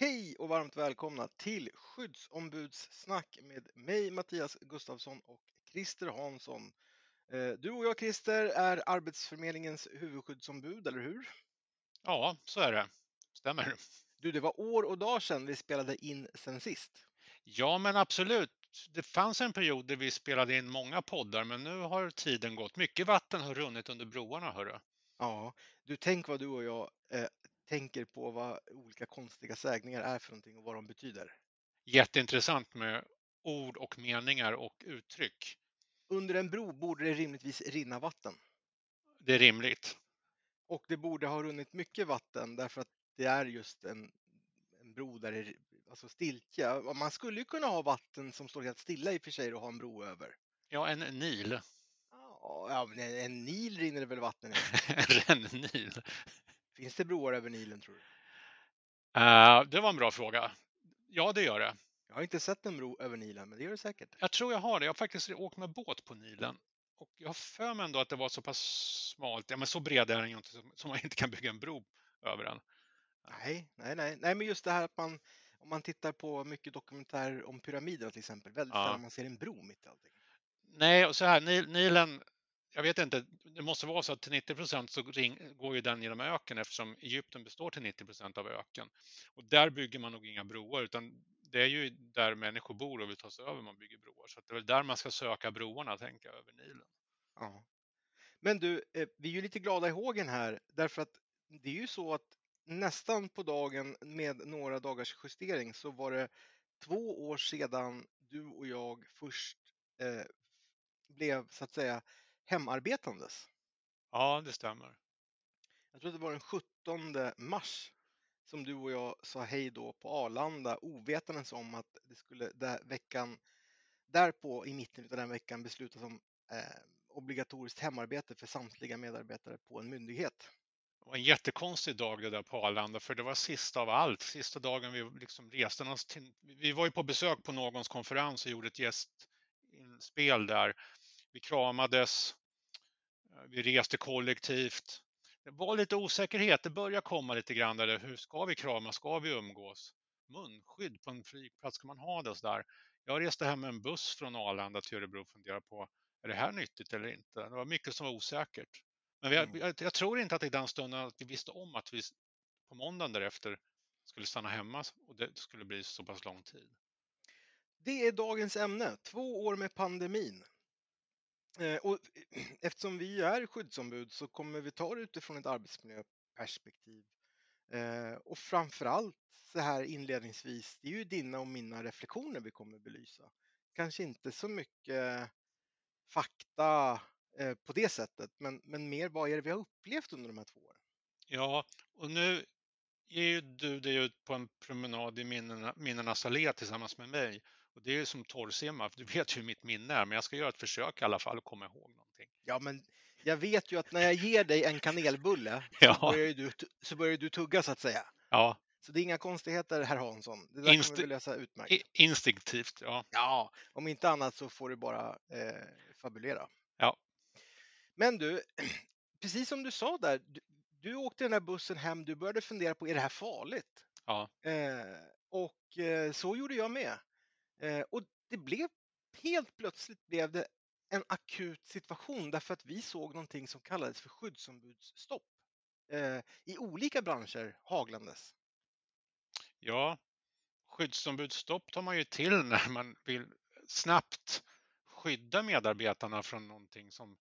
Hej och varmt välkomna till skyddsombudssnack med mig Mattias Gustafsson och Christer Hansson. Eh, du och jag Christer är Arbetsförmedlingens huvudskyddsombud, eller hur? Ja, så är det. Stämmer. Du, det var år och dag sedan vi spelade in sen sist. Ja, men absolut. Det fanns en period där vi spelade in många poddar, men nu har tiden gått. Mycket vatten har runnit under broarna, hörru. Ja, du tänk vad du och jag eh, tänker på vad olika konstiga sägningar är för någonting och vad de betyder. Jätteintressant med ord och meningar och uttryck. Under en bro borde det rimligtvis rinna vatten. Det är rimligt. Och det borde ha runnit mycket vatten därför att det är just en, en bro där det alltså stiltje. Man skulle ju kunna ha vatten som står helt stilla i och för sig och ha en bro över. Ja, en Nil. Ja, en Nil rinner det väl vatten i? en rännil. Finns det broar över Nilen tror du? Uh, det var en bra fråga. Ja, det gör det. Jag har inte sett en bro över Nilen, men det gör det säkert. Jag tror jag har det. Jag har faktiskt åkt med båt på Nilen. Och jag har för mig ändå att det var så pass smalt, ja men så bred är den ju inte som man inte kan bygga en bro över den. Nej, nej, nej, nej, men just det här att man, om man tittar på mycket dokumentärer om pyramiderna till exempel, väldigt ja. sällan man ser en bro mitt i allting. Nej, och så här, Nilen, jag vet inte, det måste vara så att till 90 procent så ring, går ju den genom öken eftersom Egypten består till 90 procent av öken. Och där bygger man nog inga broar utan det är ju där människor bor och vill ta sig över man bygger broar. Så det är väl där man ska söka broarna, tänka över Nilen. Ja. Men du, eh, vi är ju lite glada i hågen här därför att det är ju så att nästan på dagen med några dagars justering så var det två år sedan du och jag först eh, blev så att säga hemarbetandes. Ja, det stämmer. Jag tror att det var den 17 mars som du och jag sa hej då på Arlanda ovetandes om att det skulle där veckan därpå i mitten av den veckan beslutas om eh, obligatoriskt hemarbete för samtliga medarbetare på en myndighet. Det var en jättekonstig dag det där på Arlanda för det var sista av allt, sista dagen vi liksom reste till. Vi var ju på besök på någons konferens och gjorde ett gästinspel där. Vi kramades, vi reste kollektivt. Det var lite osäkerhet, det börjar komma lite grann där. Hur ska vi krama, ska vi umgås? Munskydd på en flygplats, ska man ha det så där? Jag reste hem med en buss från Arlanda till Örebro och funderade på, är det här nyttigt eller inte? Det var mycket som var osäkert. Men vi, mm. jag, jag, tror inte att i den stunden att vi visste om att vi på måndagen därefter skulle stanna hemma och det skulle bli så pass lång tid. Det är dagens ämne, två år med pandemin. Eh, och eftersom vi är skyddsombud så kommer vi ta det utifrån ett arbetsmiljöperspektiv. Eh, och framförallt så här inledningsvis, det är ju dina och mina reflektioner vi kommer belysa. Kanske inte så mycket fakta eh, på det sättet, men, men mer vad är det vi har upplevt under de här två åren? Ja, och nu ger ju du dig ut på en promenad i minnena, minnenas allé tillsammans med mig och det är som torrsimma, du vet hur mitt minne är, men jag ska göra ett försök i alla fall att komma ihåg någonting. Ja, men jag vet ju att när jag ger dig en kanelbulle ja. så, börjar du, så börjar du tugga så att säga. Ja. Så det är inga konstigheter, herr Hansson. Det där Inst kommer vi lösa utmärkt. Instinktivt, ja. Ja, om inte annat så får du bara eh, fabulera. Ja. Men du, precis som du sa där, du, du åkte den där bussen hem, du började fundera på, är det här farligt? Ja. Eh, och eh, så gjorde jag med. Eh, och det blev helt plötsligt blev det en akut situation därför att vi såg någonting som kallades för skyddsombudsstopp eh, i olika branscher haglandes. Ja, skyddsombudsstopp tar man ju till när man vill snabbt skydda medarbetarna från någonting som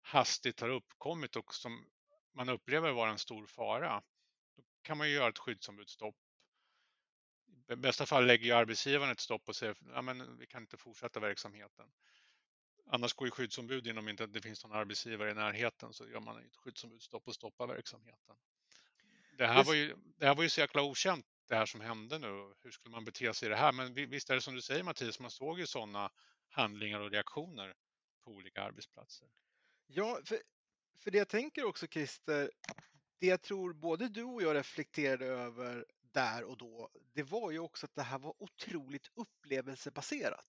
hastigt har uppkommit och som man upplever vara en stor fara. Då kan man ju göra ett skyddsombudsstopp i bästa fall lägger ju arbetsgivaren ett stopp och säger att vi kan inte fortsätta verksamheten. Annars går ju skyddsombud in om inte det finns någon arbetsgivare i närheten så gör man ett skyddsombudsstopp och stoppar verksamheten. Det här, var ju, det här var ju så jäkla okänt det här som hände nu. Hur skulle man bete sig i det här? Men visst är det som du säger Mattias, man såg ju sådana handlingar och reaktioner på olika arbetsplatser. Ja, för, för det jag tänker också Christer, det jag tror både du och jag reflekterade över där och då, det var ju också att det här var otroligt upplevelsebaserat.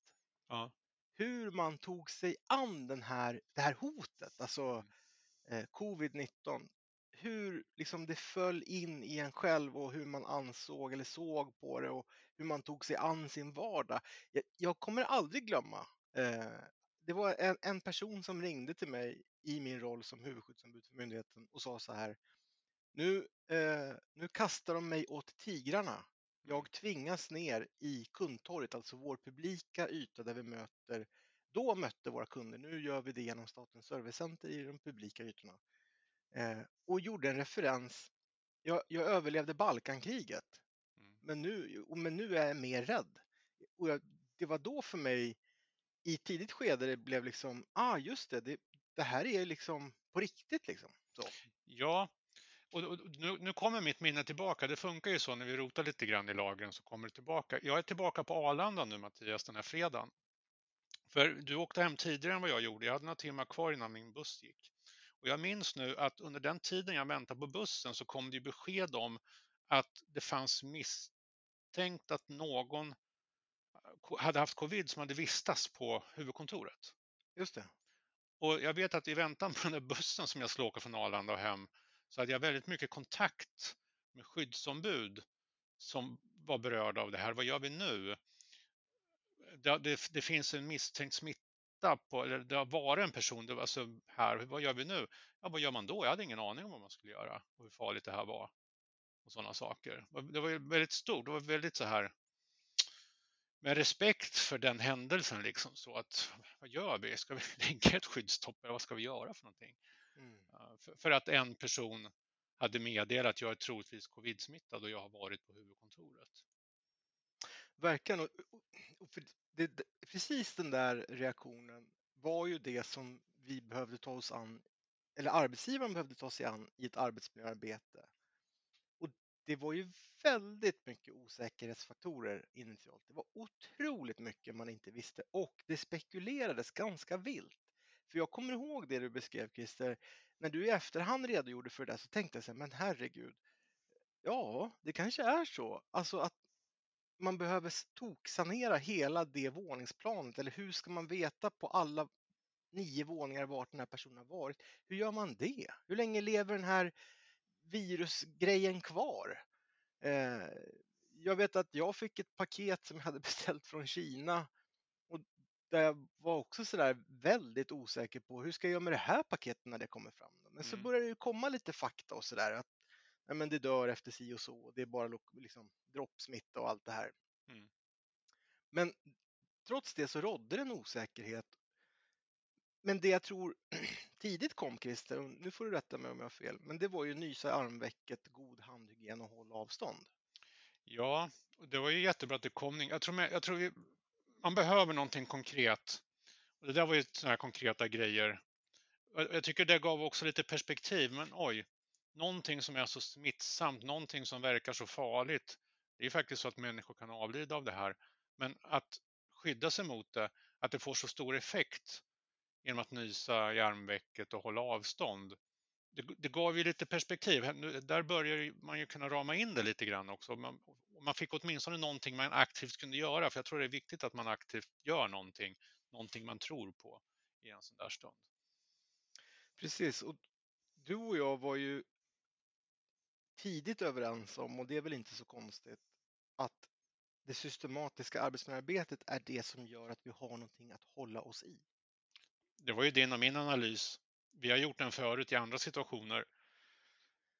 Ja. Hur man tog sig an den här, det här hotet, alltså mm. eh, covid-19. hur liksom det föll in i en själv och hur man ansåg eller såg på det och hur man tog sig an sin vardag. Jag, jag kommer aldrig glömma. Eh, det var en, en, person som ringde till mig i min roll som huvudskyddsombud för myndigheten och sa så här. Nu, eh, nu kastar de mig åt tigrarna. Jag tvingas ner i kundtorget, alltså vår publika yta där vi möter, då mötte våra kunder. Nu gör vi det genom Statens servicecenter i de publika ytorna. Eh, och gjorde en referens. Jag, jag överlevde Balkankriget, mm. men, nu, men nu är jag mer rädd. Och jag, det var då för mig i tidigt skede det blev liksom, ah just det, det, det här är liksom på riktigt liksom. Så. Ja, och, och nu, nu, kommer mitt minne tillbaka. Det funkar ju så när vi rotar lite grann i lagren så kommer det tillbaka. Jag är tillbaka på Arlanda nu Mattias den här fredagen. För du åkte hem tidigare än vad jag gjorde. Jag hade några timmar kvar innan min buss gick. Och jag minns nu att under den tiden jag väntade på bussen så kom det besked om att det fanns misstänkt att någon hade haft covid som hade vistats på huvudkontoret. Just det. Och jag vet att i väntan på den där bussen som jag skulle åka från Arlanda och hem så hade jag väldigt mycket kontakt med skyddsombud som var berörda av det här. Vad gör vi nu? Det, det, det finns en misstänkt smitta på, eller det har varit en person, det alltså här, vad gör vi nu? Ja, vad gör man då? Jag hade ingen aning om vad man skulle göra och hur farligt det här var och sådana saker. Det var väldigt stort, det var väldigt så här med respekt för den händelsen liksom så att vad gör vi? Ska vi lägga ett skyddstopp? eller vad ska vi göra för någonting? Mm. För, för, att en person hade meddelat att jag är troligtvis covid-smittad och jag har varit på huvudkontoret. Verkligen. Och, och det, precis den där reaktionen var ju det som vi behövde ta oss an, eller arbetsgivaren behövde ta sig an i ett arbetsmiljöarbete. Och det var ju väldigt mycket osäkerhetsfaktorer initialt. Det var otroligt mycket man inte visste och det spekulerades ganska vilt. För jag kommer ihåg det du beskrev Christer, när du i efterhand redogjorde för det så tänkte jag så här, men herregud, ja, det kanske är så. Alltså att man behöver toksanera hela det våningsplanet eller hur ska man veta på alla nio våningar vart den här personen har varit? Hur gör man det? Hur länge lever den här virusgrejen kvar? Eh, jag vet att jag fick ett paket som jag hade beställt från Kina där jag var också sådär väldigt osäker på hur ska jag göra med det här paketet när det kommer fram. Men mm. så började det komma lite fakta och sådär att nej, men det dör efter si och så. Det är bara liksom, droppsmitta och allt det här. Mm. Men trots det så rådde det en osäkerhet. Men det jag tror tidigt kom Christer, och nu får du rätta mig om jag har fel, men det var ju nysa i armvecket, god handhygien och håll avstånd. Ja, det var ju jättebra att det kom. Jag tror, jag tror vi, man behöver någonting konkret. Och det där var ju sådana här konkreta grejer. Jag tycker det gav också lite perspektiv, men oj, någonting som är så smittsamt, någonting som verkar så farligt. Det är faktiskt så att människor kan avlida av det här. Men att skydda sig mot det, att det får så stor effekt genom att nysa i armvecket och hålla avstånd. Det, det gav ju lite perspektiv. Där börjar man ju kunna rama in det lite grann också. Man, man fick åtminstone någonting man aktivt kunde göra, för jag tror det är viktigt att man aktivt gör någonting, någonting man tror på i en sån där stund. Precis, och du och jag var ju tidigt överens om, och det är väl inte så konstigt, att det systematiska arbetsmiljöarbetet är det som gör att vi har någonting att hålla oss i. Det var ju din och min analys. Vi har gjort den förut i andra situationer.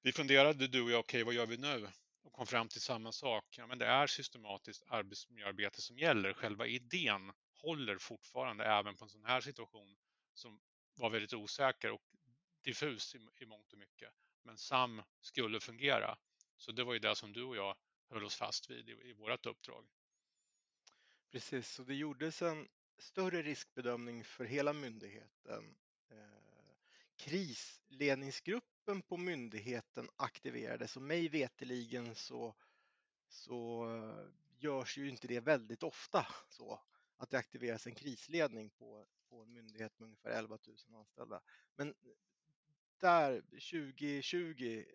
Vi funderade du och jag, okej okay, vad gör vi nu? Och kom fram till samma sak. Ja, men det är systematiskt arbetsmiljöarbete som gäller. Själva idén håller fortfarande även på en sån här situation som var väldigt osäker och diffus i, i mångt och mycket men SAM skulle fungera. Så det var ju det som du och jag höll oss fast vid i, i vårt uppdrag. Precis, och det gjordes en större riskbedömning för hela myndigheten. Eh, Krisledningsgruppen på myndigheten aktiverades och mig veteligen så, så görs ju inte det väldigt ofta så att det aktiveras en krisledning på, på en myndighet med ungefär 11 000 anställda. Men där 2020,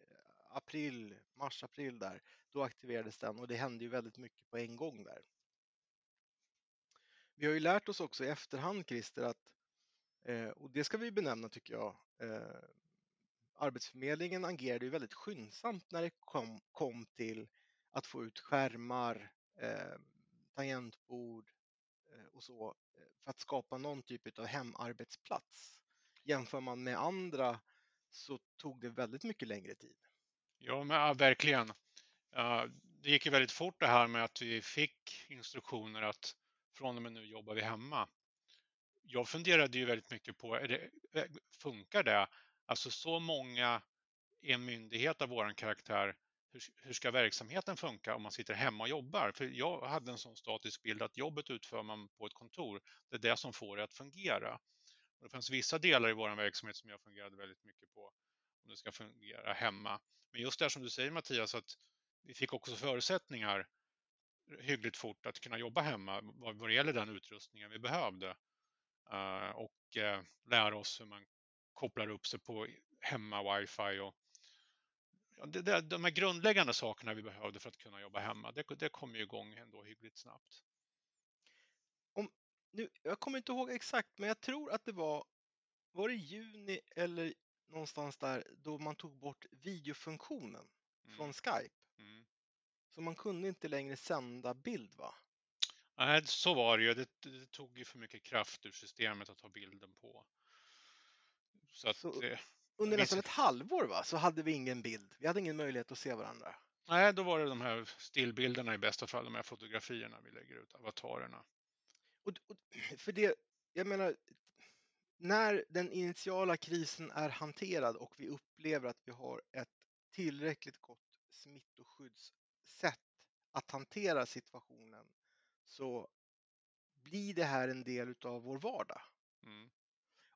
april, mars, april där, då aktiverades den och det hände ju väldigt mycket på en gång där. Vi har ju lärt oss också i efterhand Christer att, Eh, och det ska vi benämna tycker jag, eh, Arbetsförmedlingen agerade ju väldigt skyndsamt när det kom, kom till att få ut skärmar, eh, tangentbord eh, och så eh, för att skapa någon typ av hemarbetsplats. Jämför man med andra så tog det väldigt mycket längre tid. Ja, men, ja, verkligen. Uh, det gick ju väldigt fort det här med att vi fick instruktioner att från och med nu jobbar vi hemma. Jag funderade ju väldigt mycket på, är det, eh, funkar det? Alltså så många i en myndighet av våran karaktär, hur, hur, ska verksamheten funka om man sitter hemma och jobbar? För jag hade en sån statisk bild att jobbet utför man på ett kontor. Det är det som får det att fungera. Och det fanns vissa delar i vår verksamhet som jag fungerade väldigt mycket på om det ska fungera hemma. Men just det som du säger Mattias, att vi fick också förutsättningar hyggligt fort att kunna jobba hemma vad, vad det gäller den utrustningen vi behövde. Uh, och uh, lära oss hur man kopplar upp sig på hemma wifi och ja, det, det, de här grundläggande sakerna vi behövde för att kunna jobba hemma, det, det kom ju igång ändå hyggligt snabbt. Om, nu, jag kommer inte ihåg exakt, men jag tror att det var, var det juni eller någonstans där då man tog bort videofunktionen mm. från Skype. Mm. Så man kunde inte längre sända bild va? Nej, så var det ju. Det, det tog ju för mycket kraft ur systemet att ha bilden på. Så att, så eh, under nästan ett halvår va, så hade vi ingen bild. Vi hade ingen möjlighet att se varandra. Nej, då var det de här stillbilderna i bästa fall, de här fotografierna vi lägger ut, avatarerna. Och, och, för det, jag menar, när den initiala krisen är hanterad och vi upplever att vi har ett tillräckligt gott smittoskyddssätt att hantera situationen så blir det här en del av vår vardag. Mm.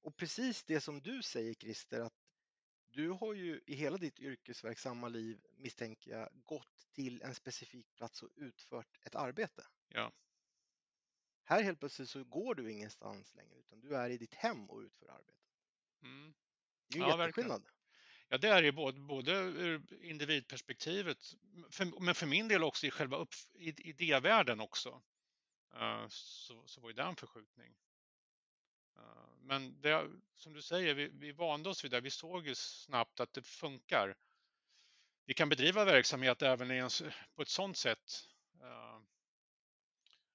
Och precis det som du säger Christer, att du har ju i hela ditt yrkesverksamma liv, misstänker jag, gått till en specifik plats och utfört ett arbete. Ja. Här helt plötsligt så går du ingenstans längre utan du är i ditt hem och utför arbetet. Mm. Det är ju ja, jätteskillnad. Verkligen. Ja, det är det både, både ur individperspektivet, för, men för min del också i själva upp, idévärlden också. Eh, så, så var det en förskjutning. Eh, men det, som du säger, vi, vi vande oss vid det. Vi såg ju snabbt att det funkar. Vi kan bedriva verksamhet även i en, på ett sådant sätt. Eh.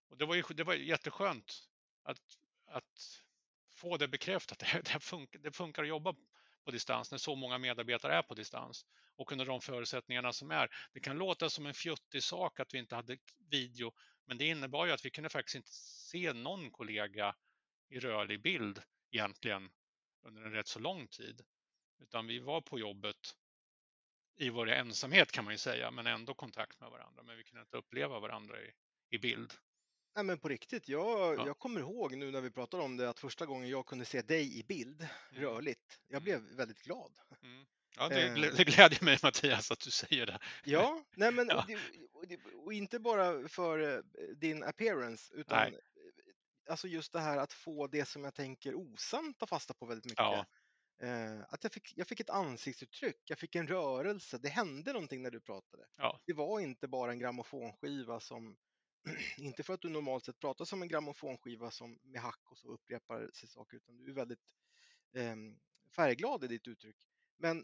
Och det var, ju, det var jätteskönt att, att få det bekräftat. Det, det, funkar, det funkar att jobba på distans när så många medarbetare är på distans och under de förutsättningarna som är. Det kan låta som en fjuttig sak att vi inte hade video, men det innebar ju att vi kunde faktiskt inte se någon kollega i rörlig bild egentligen under en rätt så lång tid. Utan vi var på jobbet i vår ensamhet kan man ju säga, men ändå kontakt med varandra. Men vi kunde inte uppleva varandra i, i bild. Nej men på riktigt, jag, ja. jag kommer ihåg nu när vi pratade om det att första gången jag kunde se dig i bild, mm. rörligt, jag blev mm. väldigt glad. Mm. Ja, det, eh. det glädjer mig Mattias att du säger det. Ja, nej men ja. Och, och, inte bara för eh, din appearance utan nej. alltså just det här att få det som jag tänker osant ta fasta på väldigt mycket. Ja. Eh, att jag fick, jag fick ett ansiktsuttryck, jag fick en rörelse, det hände någonting när du pratade. Ja. Det var inte bara en grammofonskiva som inte för att du normalt sett pratar som en grammofonskiva som med hack och så upprepar sig saker, utan du är väldigt eh, färgglad i ditt uttryck. Men eh,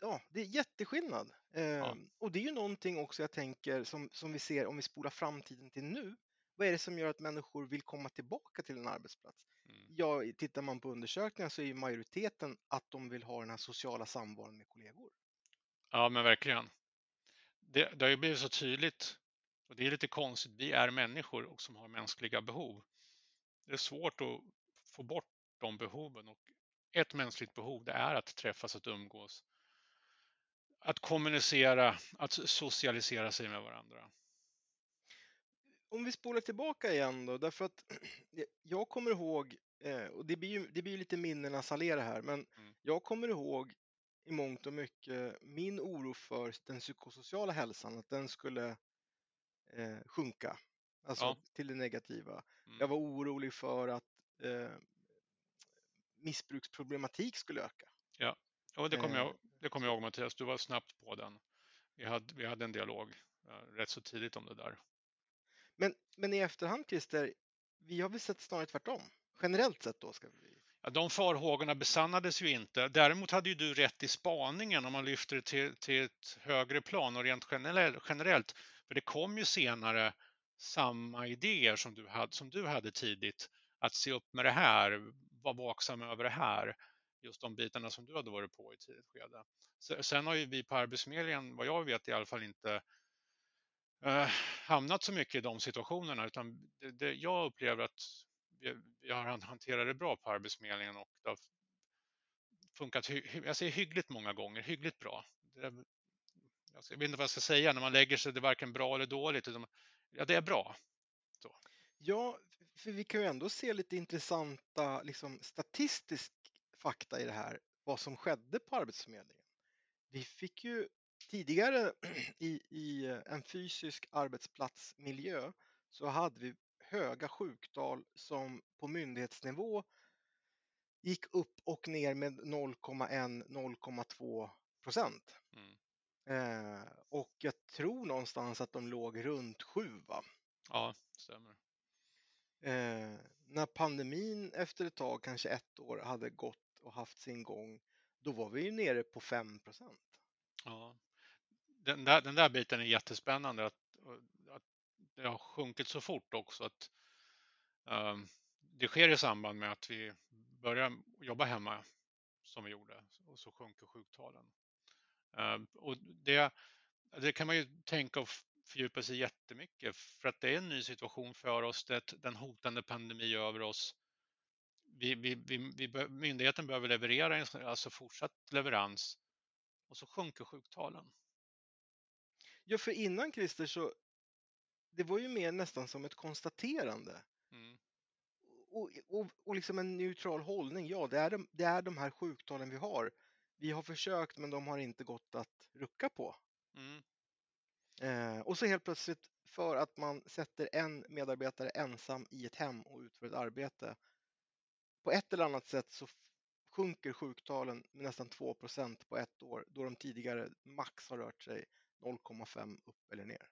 ja, det är jätteskillnad. Eh, ja. Och det är ju någonting också jag tänker som, som vi ser om vi spolar framtiden till nu. Vad är det som gör att människor vill komma tillbaka till en arbetsplats? Mm. Ja, tittar man på undersökningar så är ju majoriteten att de vill ha den här sociala samvaron med kollegor. Ja, men verkligen. Det, det har ju blivit så tydligt och det är lite konstigt, vi är människor och som har mänskliga behov. Det är svårt att få bort de behoven och ett mänskligt behov det är att träffas, att umgås, att kommunicera, att socialisera sig med varandra. Om vi spolar tillbaka igen då, därför att jag kommer ihåg, eh, och det blir ju, det blir lite minnenas allé här, men mm. jag kommer ihåg i mångt och mycket min oro för den psykosociala hälsan, att den skulle eh, sjunka, alltså ja. till det negativa. Mm. Jag var orolig för att eh, missbruksproblematik skulle öka. Ja, och det kommer jag, eh, det kom jag ihåg Mattias, du var snabbt på den. Vi hade, vi hade en dialog rätt så tidigt om det där. Men, men i efterhand Christer, vi har väl sett snarare tvärtom? Generellt sett då? Ska vi... Ja, de farhågorna besannades ju inte. Däremot hade ju du rätt i spaningen om man lyfter det till, till ett högre plan och rent generellt. För det kom ju senare samma idéer som du hade, som du hade tidigt. Att se upp med det här, vara vaksam över det här. Just de bitarna som du hade varit på i tidigt skede. Sen har ju vi på Arbetsförmedlingen, vad jag vet i alla fall inte eh, hamnat så mycket i de situationerna utan det, det, jag upplever att vi, har hanterat det bra på Arbetsförmedlingen och det har funkat jag säger hyggligt många gånger, hyggligt bra. Det, jag vet inte vad jag ska säga, när man lägger sig, det är varken bra eller dåligt, utan ja, det är bra. Så. Ja, för vi kan ju ändå se lite intressanta liksom, statistisk fakta i det här, vad som skedde på Arbetsförmedlingen. Vi fick ju tidigare i, i en fysisk arbetsplatsmiljö så hade vi höga sjuktal som på myndighetsnivå gick upp och ner med 0,1-0,2 procent. Mm. Eh, och jag tror någonstans att de låg runt 7 va? Ja, stämmer. Eh, när pandemin efter ett tag, kanske ett år, hade gått och haft sin gång, då var vi nere på 5 procent. Ja, den där, den där biten är jättespännande att, att det har sjunkit så fort också. att eh, Det sker i samband med att vi börjar jobba hemma som vi gjorde och så sjunker sjuktalen. Eh, och det, det kan man ju tänka och fördjupa sig jättemycket för att det är en ny situation för oss. Det den hotande pandemi över oss. Vi, vi, vi, vi, myndigheten behöver leverera, alltså fortsatt leverans och så sjunker sjuktalen. Ja, för innan Christer så det var ju mer nästan som ett konstaterande. Mm. Och, och, och liksom en neutral hållning. Ja, det är, de, det är de här sjuktalen vi har. Vi har försökt men de har inte gått att rucka på. Mm. Eh, och så helt plötsligt för att man sätter en medarbetare ensam i ett hem och utför ett arbete. På ett eller annat sätt så sjunker sjuktalen med nästan 2% på ett år då de tidigare max har rört sig 0,5 upp eller ner.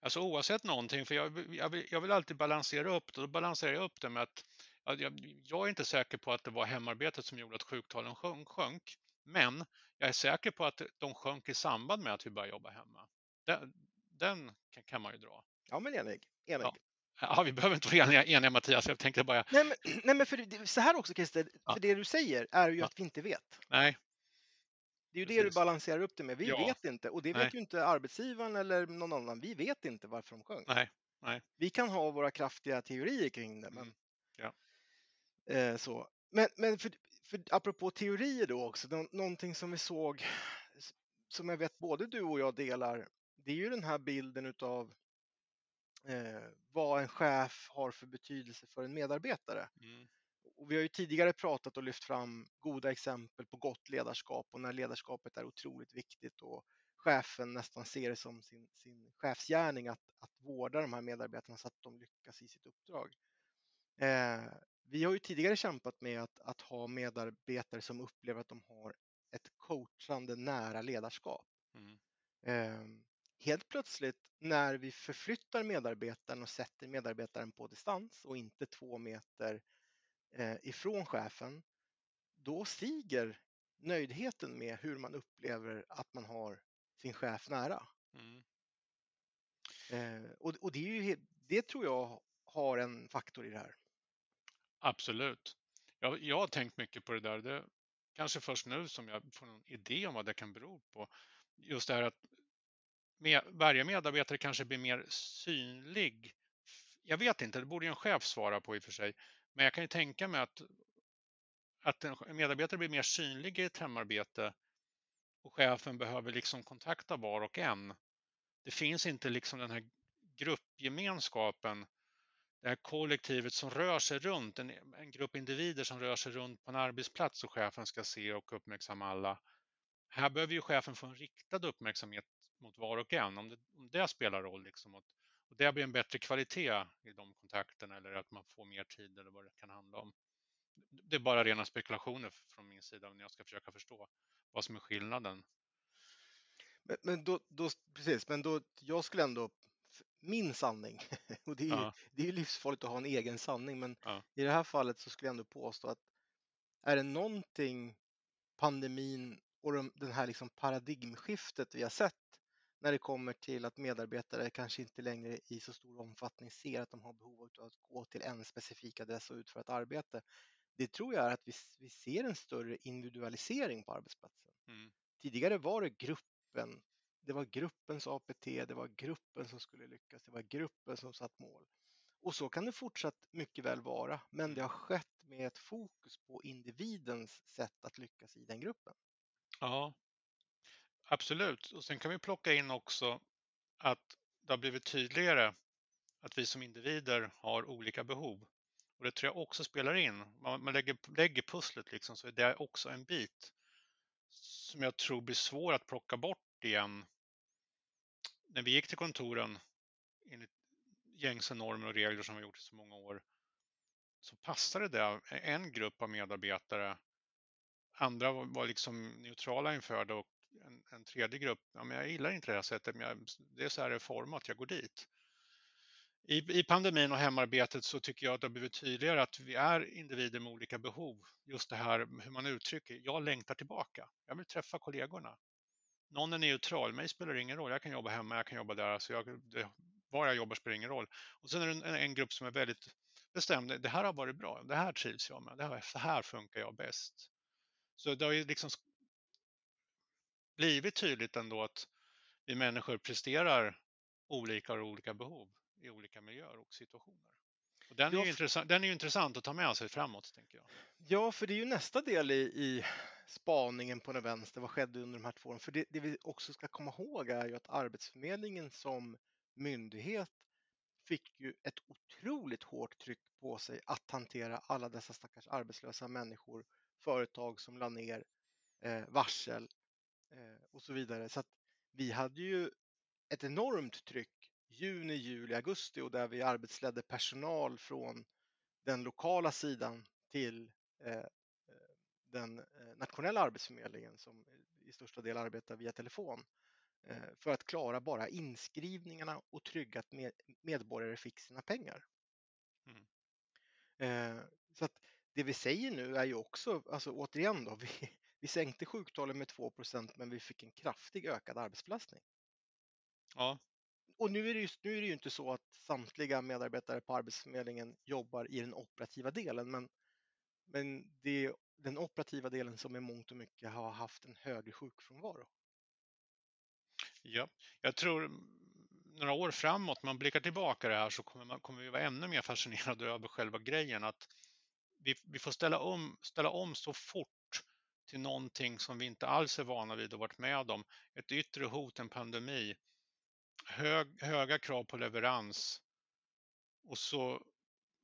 Alltså oavsett någonting, för jag, jag, vill, jag vill alltid balansera upp det. Då balanserar jag upp det med att jag, jag, är inte säker på att det var hemarbetet som gjorde att sjuktalen sjönk, sjönk. Men jag är säker på att de sjönk i samband med att vi började jobba hemma. Den, den kan, kan, man ju dra. Ja, men enig. enig. Ja. Ja, vi behöver inte vara eniga, eniga Mattias, jag tänkte bara... Nej, men, nej, men för, så här också Christer, ja. för det du säger är ju ja. att vi inte vet. Nej, det är ju Precis. det du balanserar upp det med. Vi ja. vet inte och det Nej. vet ju inte arbetsgivaren eller någon annan. Vi vet inte varför de sjöng. Nej. Nej. Vi kan ha våra kraftiga teorier kring det. Men, mm. ja. eh, så. men, men för, för, apropå teorier då också, någonting som vi såg som jag vet både du och jag delar, det är ju den här bilden utav eh, vad en chef har för betydelse för en medarbetare. Mm. Och vi har ju tidigare pratat och lyft fram goda exempel på gott ledarskap och när ledarskapet är otroligt viktigt och chefen nästan ser det som sin, sin chefsgärning att, att vårda de här medarbetarna så att de lyckas i sitt uppdrag. Eh, vi har ju tidigare kämpat med att, att ha medarbetare som upplever att de har ett coachande nära ledarskap. Mm. Eh, helt plötsligt när vi förflyttar medarbetaren och sätter medarbetaren på distans och inte två meter eh, ifrån chefen, då stiger nöjdheten med hur man upplever att man har sin chef nära. Mm. Eh, och, och det, ju, det tror jag har en faktor i det här. Absolut. Jag, jag har tänkt mycket på det där. Det kanske först nu som jag får en idé om vad det kan bero på. Just det här att med, varje medarbetare kanske blir mer synlig. Jag vet inte, det borde ju en chef svara på i och för sig. Men jag kan ju tänka mig att, att en medarbetare blir mer synlig i ett hemarbete och chefen behöver liksom kontakta var och en. Det finns inte liksom den här gruppgemenskapen, det här kollektivet som rör sig runt, en, en grupp individer som rör sig runt på en arbetsplats och chefen ska se och uppmärksamma alla. Här behöver ju chefen få en riktad uppmärksamhet mot var och en, om det, om det spelar roll. Liksom, och det blir en bättre kvalitet i de kontakterna eller att man får mer tid eller vad det kan handla om. Det är bara rena spekulationer från min sida när jag ska försöka förstå vad som är skillnaden. Men, men då, då, precis, men då, jag skulle ändå, min sanning, och det är, ju, ja. det är ju livsfarligt att ha en egen sanning, men ja. i det här fallet så skulle jag ändå påstå att är det någonting pandemin och de, den här liksom paradigmskiftet vi har sett när det kommer till att medarbetare kanske inte längre i så stor omfattning ser att de har behov av att gå till en specifik adress och utföra ett arbete. Det tror jag är att vi, vi ser en större individualisering på arbetsplatsen. Mm. Tidigare var det gruppen, det var gruppens APT, det var gruppen som skulle lyckas, det var gruppen som satt mål. Och så kan det fortsatt mycket väl vara, men det har skett med ett fokus på individens sätt att lyckas i den gruppen. Ja, absolut. Och sen kan vi plocka in också att det har blivit tydligare att vi som individer har olika behov. Och det tror jag också spelar in. Man, man lägger, lägger pusslet liksom, så är det också en bit som jag tror blir svår att plocka bort igen. När vi gick till kontoren enligt gängse normer och regler som vi gjort i så många år så passade det en grupp av medarbetare. Andra var liksom neutrala inför det och en, en tredje grupp, ja, men jag gillar inte det här sättet, men jag, det är så här det är format, jag går dit. I, I pandemin och hemarbetet så tycker jag att det har blivit tydligare att vi är individer med olika behov. Just det här hur man uttrycker, jag längtar tillbaka, jag vill träffa kollegorna. Någon är neutral, mig spelar det ingen roll, jag kan jobba hemma, jag kan jobba där, så jag, det, var jag jobbar spelar ingen roll. Och sen är det en, en grupp som är väldigt bestämd, det här har varit bra, det här trivs jag med, det här, så här funkar jag bäst. Så det har ju liksom blivit tydligt ändå att vi människor presterar olika och olika behov i olika miljöer och situationer. Och den, är ju intressant, den är ju intressant att ta med sig framåt, tänker jag. Ja, för det är ju nästa del i, i spaningen på den vänster, vad skedde under de här två åren? För det, det vi också ska komma ihåg är ju att Arbetsförmedlingen som myndighet fick ju ett otroligt hårt tryck på sig att hantera alla dessa stackars arbetslösa människor, företag som la ner, eh, varsel och så vidare. Så att vi hade ju ett enormt tryck juni, juli, augusti och där vi arbetsledde personal från den lokala sidan till eh, eh den eh, nationella arbetsförmedlingen som i största del arbetar via telefon. Eh, för att klara bara inskrivningarna och trygga att medborgare fick sina pengar. Mm. Eh, så att det vi säger nu är ju också, alltså återigen då, vi, vi sänkte sjuktalen med 2% men vi fick en kraftig ökad arbetsbelastning. Ja. Och nu är, det ju, nu är det ju inte så att samtliga medarbetare på Arbetsförmedlingen jobbar i den operativa delen, men, men det är den operativa delen som i mångt och mycket har haft en högre sjukfrånvaro. Ja, jag tror några år framåt, man blickar tillbaka det här så kommer, man, kommer vi vara ännu mer fascinerade över själva grejen att vi, vi får ställa om, ställa om så fort till någonting som vi inte alls är vana vid och varit med om. Ett yttre hot, en pandemi, hög, höga krav på leverans och så,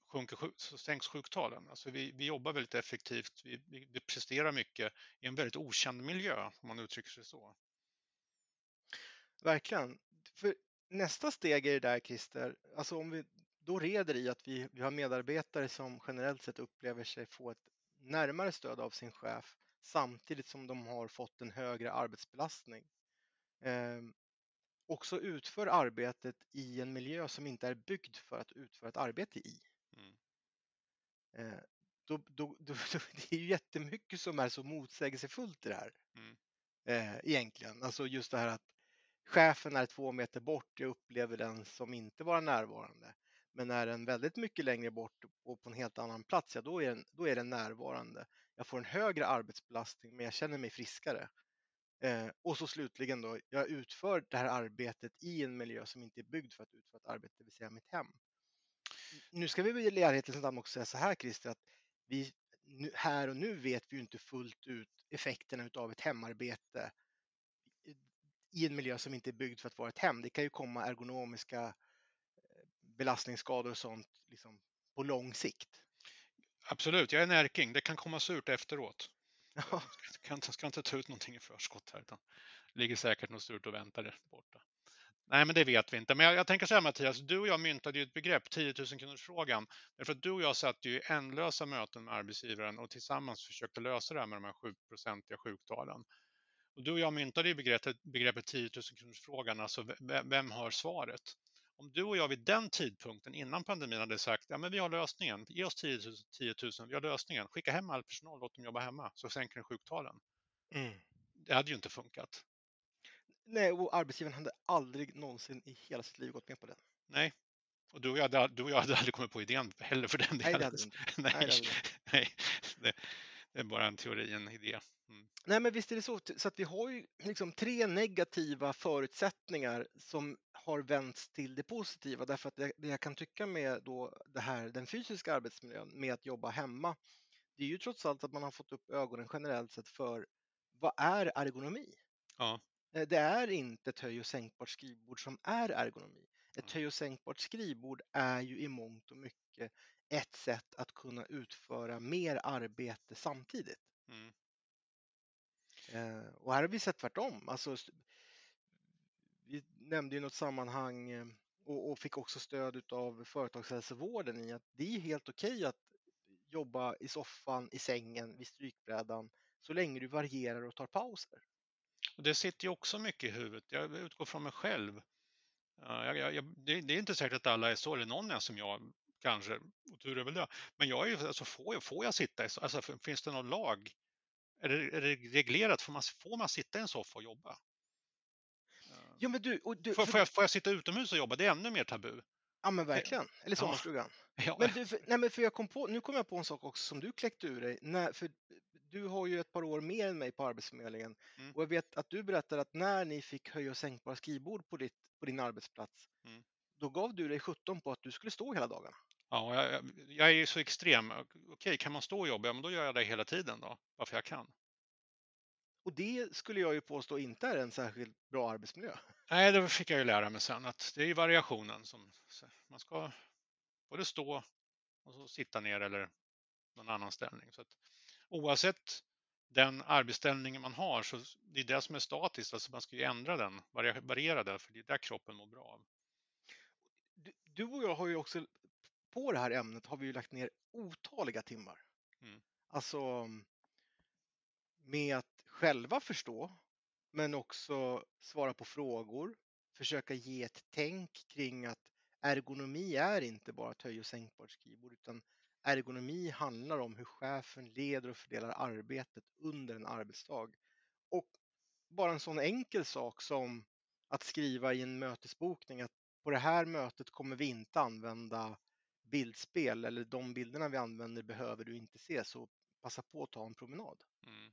sjunker, så sänks sjuktalen. Alltså vi, vi jobbar väldigt effektivt, vi, vi, vi presterar mycket i en väldigt okänd miljö, om man uttrycker sig så. Verkligen. För nästa steg är det där Christer, alltså om vi då reder i att vi, vi har medarbetare som generellt sett upplever sig få ett närmare stöd av sin chef samtidigt som de har fått en högre arbetsbelastning. Eh, också utför arbetet i en miljö som inte är byggd för att utföra ett arbete i. Mm. Eh, då, då, då, det är ju jättemycket som är så motsägelsefullt i det här. Mm. Eh, egentligen, alltså just det här att chefen är två meter bort, jag upplever den som inte vara närvarande. Men är den väldigt mycket längre bort och på en helt annan plats, ja då är den, då är den närvarande. Jag får en högre arbetsbelastning men jag känner mig friskare. Eh, och så slutligen då, jag utför det här arbetet i en miljö som inte är byggd för att utföra ett arbete, det vill säga mitt hem. Nu ska vi väl i ärlighetens namn också säga så här Christer, att vi nu, här och nu vet vi ju inte fullt ut effekterna av ett hemarbete i en miljö som inte är byggd för att vara ett hem. Det kan ju komma ergonomiska eh, belastningsskador och sånt liksom, på lång sikt. Absolut, jag är närking. Det kan komma surt efteråt. Ja. Jag ska inte, ska inte ta ut någonting i förskott här, utan det ligger säkert något surt och väntar där borta. Nej, men det vet vi inte. Men jag, jag tänker så här Mattias, du och jag myntade ju ett begrepp, 10 000 kronors frågan. Därför att du och jag satt ju i ändlösa möten med arbetsgivaren och tillsammans försökte lösa det här med de här 7-procentiga sjuktalen. Och du och jag myntade ju begreppet, begreppet 10 000 kronors frågan, alltså vem har svaret? Om du och jag vid den tidpunkten innan pandemin hade sagt ja, men vi har lösningen, ge oss 10 000, 10 000 vi har lösningen, skicka hem all personal, låt dem jobba hemma så sänker den sjuktalen. Mm. Det hade ju inte funkat. Nej, och arbetsgivaren hade aldrig någonsin i hela sitt liv gått med på det. Nej, och du och, jag hade, du och jag hade aldrig kommit på idén heller för den delen. Nej, det hade inte. nej, nej, det, nej det, det, är bara en teori, en idé. Mm. Nej, men visst är det så. Så att vi har ju liksom tre negativa förutsättningar som har vänts till det positiva. Därför att det, det jag kan tycka med då det här, den fysiska arbetsmiljön med att jobba hemma, det är ju trots allt att man har fått upp ögonen generellt sett för vad är ergonomi? Ja. Eh, det är inte ett höj och sänkbart skrivbord som är ergonomi. Ett mm. höj och sänkbart skrivbord är ju i mångt och mycket ett sätt att kunna utföra mer arbete samtidigt. Mm. Eh, och här har vi sett tvärtom. Alltså, vi nämnde i något sammanhang eh, och, och fick också stöd av företagshälsovården i att det är helt okej okay att jobba i soffan, i sängen, vid strykbrädan så länge du varierar och tar pauser. Och det sitter ju också mycket i huvudet. Jag utgår från mig själv. Jag, jag, jag, det, det, är inte säkert att alla är så, eller någon är som jag kanske, och tur är väl det. Men jag är ju, alltså får, jag, får jag sitta i, alltså finns det någon lag? Är det, är det reglerat? Får man, får man sitta i en soffa och jobba? Ja, men du, du, får, får, jag, får jag sitta utomhus och jobba? Det är ännu mer tabu. Ja men verkligen, eller sommarstugan. Ja. Men du, för, nej, men för jag kom på, nu kom jag på en sak också som du kläckte ur dig. När, för du har ju ett par år mer än mig på Arbetsförmedlingen mm. och jag vet att du berättade att när ni fick höj och sänkbara skrivbord på, ditt, på din arbetsplats, mm. då gav du dig 17 på att du skulle stå hela dagarna. Ja, jag, jag är så extrem. Okej, kan man stå och jobba, ja, men då gör jag det hela tiden då, varför jag kan. Och det skulle jag ju påstå inte är en särskilt bra arbetsmiljö. Nej, det fick jag ju lära mig sen att det är variationen som man ska både stå och så sitta ner eller någon annan ställning. Så att, oavsett den arbetsställningen man har så det är det som är statiskt, alltså man ska ju ändra den, variera den, för det är där kroppen mår bra av. Du, du och jag har ju också på det här ämnet har vi ju lagt ner otaliga timmar. Mm. Alltså med att själva förstå, men också svara på frågor, försöka ge ett tänk kring att ergonomi är inte bara ett höj och sänkbart skrivbord, utan ergonomi handlar om hur chefen leder och fördelar arbetet under en arbetsdag. Och bara en sån enkel sak som att skriva i en mötesbokning att på det här mötet kommer vi inte använda bildspel eller de bilderna vi använder behöver du inte se så passa på att ta en promenad. Mm.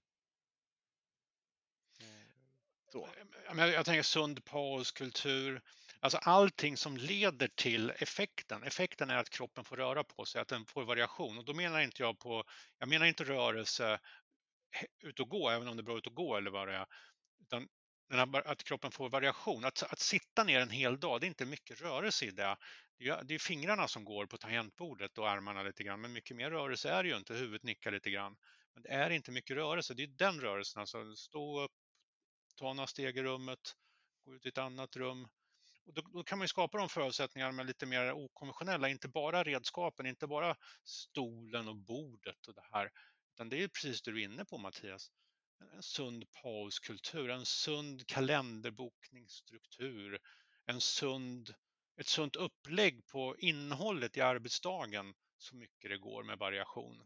Så. Eh, jag tänker sund pauskultur, alltså allting som leder till effekten. Effekten är att kroppen får röra på sig, att den får variation. Och då menar inte jag på, jag menar inte rörelse ut och gå, även om det är bra ut och gå eller vad det är, utan att kroppen får variation. Att, att sitta ner en hel dag, det är inte mycket rörelse i det. Det är fingrarna som går på tangentbordet och armarna lite grann, men mycket mer rörelse är det ju inte. Huvudet nickar lite grann. Men det är inte mycket rörelse, det är den rörelsen, alltså stå upp, ta några steg i rummet, gå ut i ett annat rum. Och då, då, kan man skapa de förutsättningarna med lite mer okonventionella, inte bara redskapen, inte bara stolen och bordet och det här, utan det är precis det du är inne på Mattias. En sund pauskultur, en sund kalenderbokningsstruktur, en sund, ett sunt upplägg på innehållet i arbetsdagen så mycket det går med variation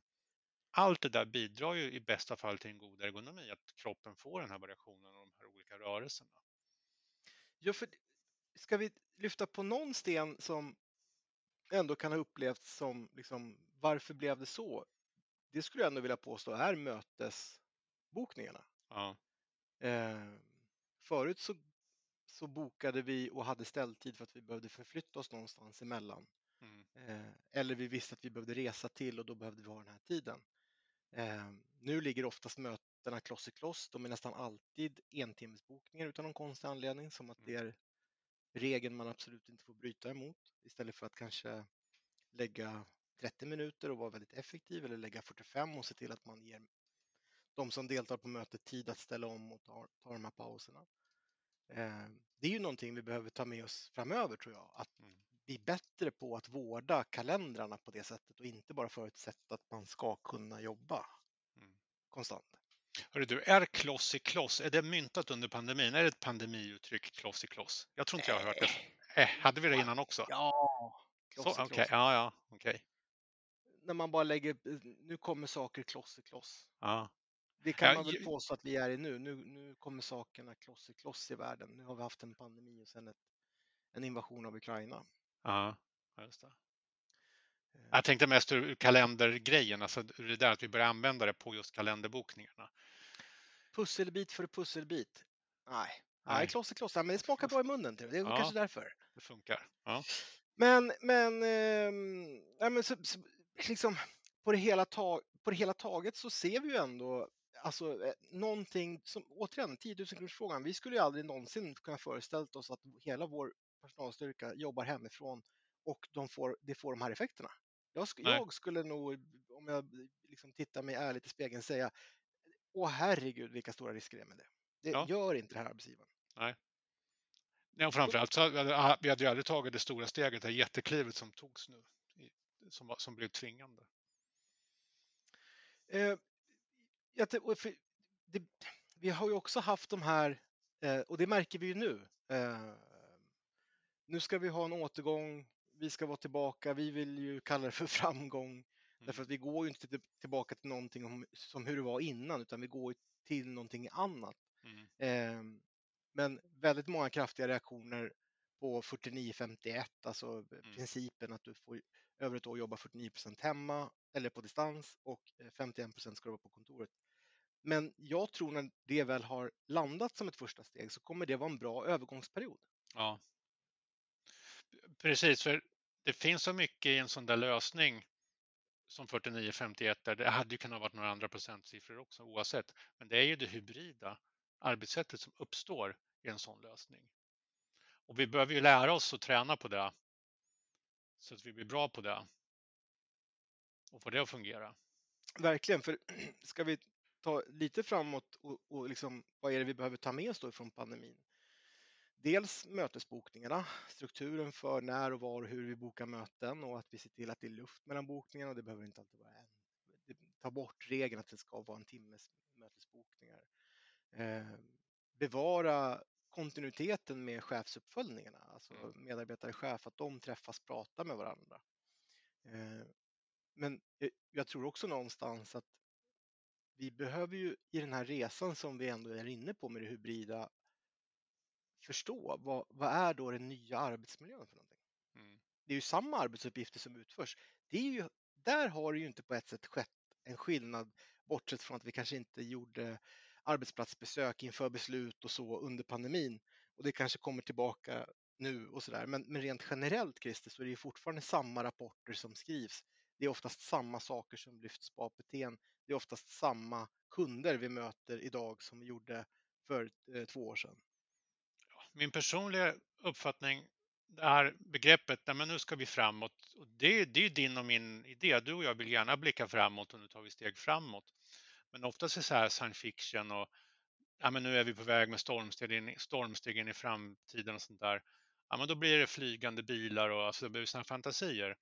allt det där bidrar ju i bästa fall till en god ergonomi, att kroppen får den här variationen och de här olika rörelserna. Ja, för ska vi lyfta på någon sten som ändå kan ha upplevts som liksom, varför blev det så? Det skulle jag ändå vilja påstå är mötesbokningarna. Ja. Eh, förut så, så bokade vi och hade ställtid för att vi behövde förflytta oss någonstans emellan. Mm. Eh, eller vi visste att vi behövde resa till och då behövde vi ha den här tiden. Eh, nu ligger oftast mötena kloss i kloss. De är nästan alltid entimmesbokningar utan någon konstig anledning som att det mm. är regeln man absolut inte får bryta emot istället för att kanske lägga 30 minuter och vara väldigt effektiv eller lägga 45 och se till att man ger de som deltar på mötet tid att ställa om och ta, ta de här pauserna. Eh, det är ju någonting vi behöver ta med oss framöver tror jag, att mm bli bättre på att vårda kalendrarna på det sättet och inte bara förutsätta att man ska kunna jobba mm. konstant. Hörru du, är kloss i kloss, är det myntat under pandemin? Är det ett pandemiuttryck, kloss i kloss? Jag tror inte jag har hört det. Eh, hade vi det innan också? Ja, kloss i kloss. ja, ja, okej. När man bara lägger, nu kommer saker kloss i kloss. Ja. Det kan Ja, man väl påstå att vi är i nu. nu. Nu kommer sakerna kloss i kloss i världen. Nu har vi haft en pandemi och sen ett, en invasion av Ukraina. Ja, just det. Eh, Jag tänkte mest ur kalendergrejen, alltså det där att vi börjar använda det på just kalenderbokningarna. Pusselbit för pusselbit. Nej, nej, Nej. kloss i kloss. Men det smakar bra i munnen. Det är Ja. kanske därför. Det funkar. Ja. Men, men, ehm, ja, men så, så, liksom, på, det hela tag, på det hela taget så ser vi ju ändå alltså, eh, någonting som, återigen, 10 000 kronors frågan. Vi skulle ju aldrig någonsin kunna föreställt oss att hela vår personalstyrka jobbar hemifrån och de får, det får de här effekterna. Jag, sk- Nej. jag skulle nog, om jag liksom tittar mig ärligt i spegeln, säga Åh herregud vilka stora risker det är med det. Det Ja. gör inte det här arbetsgivaren. Ja, och framförallt så hade vi- hade ju aldrig tagit det stora steget, det här jätteklivet som togs nu, som, som blev tvingande. Eh, det, vi har ju också haft de här, eh, och det märker vi ju nu. Eh, nu ska vi ha en återgång, vi ska vara tillbaka, vi vill ju kalla det för framgång. Därför att vi går ju inte till, tillbaka till någonting om, som hur det var innan, utan vi går till någonting annat. Mm. Eh, men väldigt många kraftiga reaktioner på 49-51, alltså principen att du får över ett år jobba 49% hemma eller på distans och eh, 51 ska du vara på kontoret. Men jag tror när det väl har landat som ett första steg så kommer det vara en bra övergångsperiod. Ja. Precis, för det finns så mycket i en sån där lösning som 49-51 där det hade ju kunnat vara några andra procentsiffror också oavsett. Men det är ju det hybrida arbetssättet som uppstår i en sån lösning. Och vi behöver ju lära oss att träna på det så att vi blir bra på det och få det att fungera. Verkligen, för ska vi ta lite framåt och, och liksom, vad är det vi behöver ta med oss då från pandemin? Dels mötesbokningarna, strukturen för när och var och hur vi bokar möten och att vi ser till att det är luft mellan bokningarna och det behöver inte alltid vara en. Ta bort regeln att det ska vara en timmes mötesbokningar. Eh, bevara kontinuiteten med chefsuppföljningarna, alltså Mm. medarbetare chef, att de träffas, pratar med varandra. Eh, men eh, jag tror också någonstans att vi behöver ju i den här resan som vi ändå är inne på med det hybrida förstå vad, vad är då den nya arbetsmiljön för någonting? Mm. Det är ju samma arbetsuppgifter som utförs. Det är ju, där har det ju inte på ett sätt skett en skillnad bortsett från att vi kanske inte gjorde arbetsplatsbesök inför beslut och så under pandemin och det kanske kommer tillbaka nu och sådär. Men, men rent generellt Christer så är det ju fortfarande samma rapporter som skrivs. Det är oftast samma saker som lyfts på APTn. Det är oftast samma kunder vi möter idag som vi gjorde för eh, två år sedan. Min personliga uppfattning, det här begreppet, nej men nu ska vi framåt. Och det, det är din och min idé. Du och jag vill gärna blicka framåt och nu tar vi steg framåt. Men oftast är det så här science fiction och ja, men nu är vi på väg med stormsteg in, stormsteg in i framtiden och sånt där. Ja, men då blir det flygande bilar och alltså, det blir såna fantasier.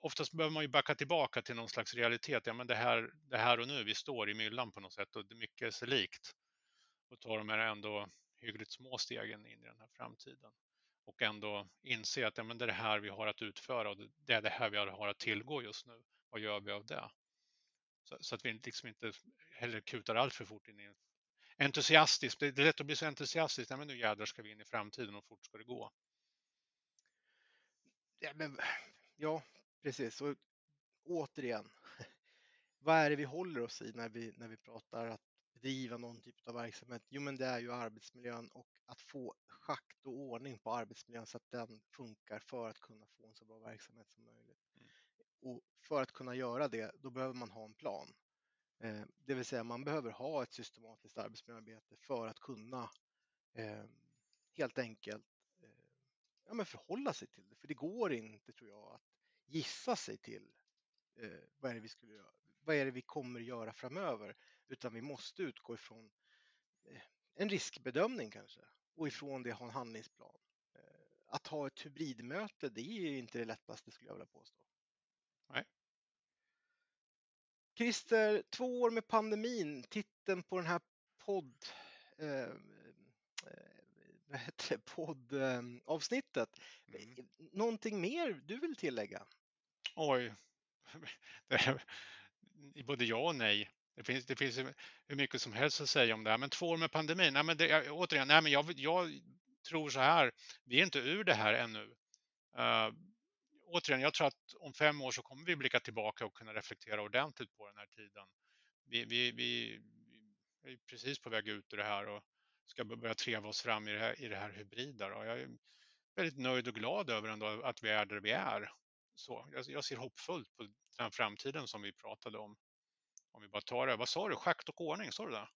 Oftast behöver man ju backa tillbaka till någon slags realitet. Ja, men det här, det här och nu, vi står i myllan på något sätt och det är mycket sig likt. Och tar de här ändå hyggligt små stegen in i den här framtiden. Och ändå inse att ja, men det är det här vi har att utföra och det är det här vi har att tillgå just nu. Vad gör vi av det? Så, så att vi liksom inte heller kutar allt för fort in i entusiastiskt. Det är lätt att bli så entusiastisk. Ja, men nu jädrar ska vi in i framtiden och fort ska det gå. Ja, men, ja precis. Och återigen, vad är det vi håller oss i när vi, när vi pratar att bedriva någon typ av verksamhet? Jo, men det är ju arbetsmiljön och att få schakt och ordning på arbetsmiljön så att den funkar för att kunna få en så bra verksamhet som möjligt. Mm. Och för att kunna göra det, då behöver man ha en plan. Eh, det vill säga man behöver ha ett systematiskt arbetsmiljöarbete för att kunna eh, helt enkelt eh, ja, men förhålla sig till det. För det går inte, tror jag, att gissa sig till eh, vad, är det vi skulle göra, vad är det vi kommer göra framöver, utan vi måste utgå ifrån eh, en riskbedömning kanske och ifrån det ha en handlingsplan. Eh, att ha ett hybridmöte, det är inte det lättaste skulle jag vilja påstå. Nej. Christer, två år med pandemin, titeln på den här podd, eh, eh, vad heter det, poddavsnittet. Mm. Någonting mer du vill tillägga? Oj, det både ja och nej. Det finns, det finns hur mycket som helst att säga om det här, men två år med pandemin. Nej, men det, återigen, nej, men jag, jag tror så här, vi är inte ur det här ännu. Uh, återigen, jag tror att om fem år så kommer vi blicka tillbaka och kunna reflektera ordentligt på den här tiden. Vi, vi, vi, vi är precis på väg ut ur det här och ska börja treva oss fram i det här, i det här hybrida. Då. Jag är väldigt nöjd och glad över ändå att vi är där vi är. Så, jag, jag ser hoppfullt på den framtiden som vi pratade om. Om vi bara tar det, vad sa du, schakt och ordning, sa du det?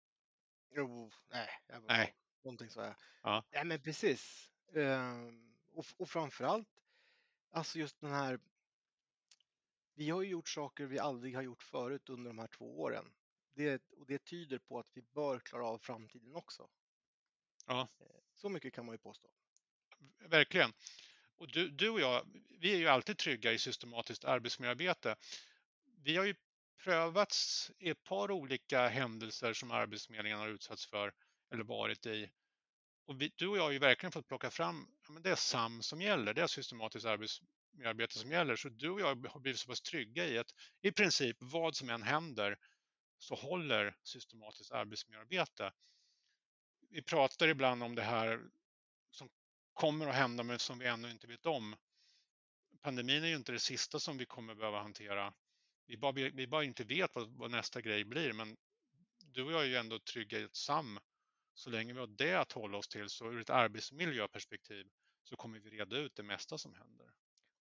Jo, nej, jag nej. någonting så jag. Ja. Nej, men precis. Ehm, och, och framförallt, alltså just den här. Vi har ju gjort saker vi aldrig har gjort förut under de här två åren. Det, och det tyder på att vi bör klara av framtiden också. Ja. Ehm, så mycket kan man ju påstå. Verkligen. Och du, du och jag, vi är ju alltid trygga i systematiskt arbetsmiljöarbete. Vi har ju prövats i ett par olika händelser som Arbetsförmedlingen har utsatts för eller varit i. Och vi, du och jag har ju verkligen fått plocka fram, ja, men det är SAM som gäller, det är systematiskt arbetsmiljöarbete som gäller. Så du och jag har blivit så pass trygga i att i princip vad som än händer så håller systematiskt arbetsmiljöarbete. Vi pratar ibland om det här som kommer att hända men som vi ännu inte vet om. Pandemin är ju inte det sista som vi kommer behöva hantera vi bara, vi bara inte vet vad, vad, nästa grej blir. Men du och jag är ju ändå trygga i ett SAM. Så länge vi har det att hålla oss till så ur ett arbetsmiljöperspektiv så kommer vi reda ut det mesta som händer.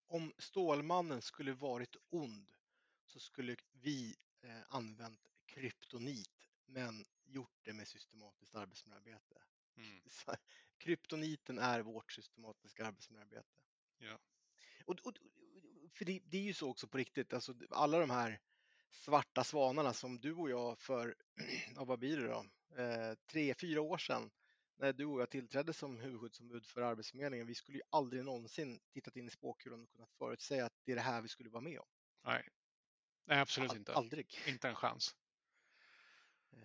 Om Stålmannen skulle varit ond så skulle vi eh, använt kryptonit men gjort det med systematiskt arbetsmiljöarbete. Mm. kryptoniten är vårt systematiska arbetsmiljöarbete. Ja. Och, och, för det, det, är ju så också på riktigt, alltså alla de här svarta svanarna som du och jag för, ja, vad blir det då, eh, tre, fyra år sedan när du och jag tillträdde som huvudskyddsombud för Arbetsförmedlingen, vi skulle ju aldrig någonsin tittat in i spåkulan och kunnat förutsäga att det är det här vi skulle vara med om. Nej, Nej absolut All, inte. Aldrig. Inte en chans. Eh,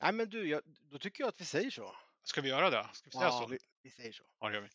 nej men du, jag, då tycker jag att vi säger så. Ska vi göra det? Ska vi säga ja, så? Vi, vi säger så. Ja, det gör vi.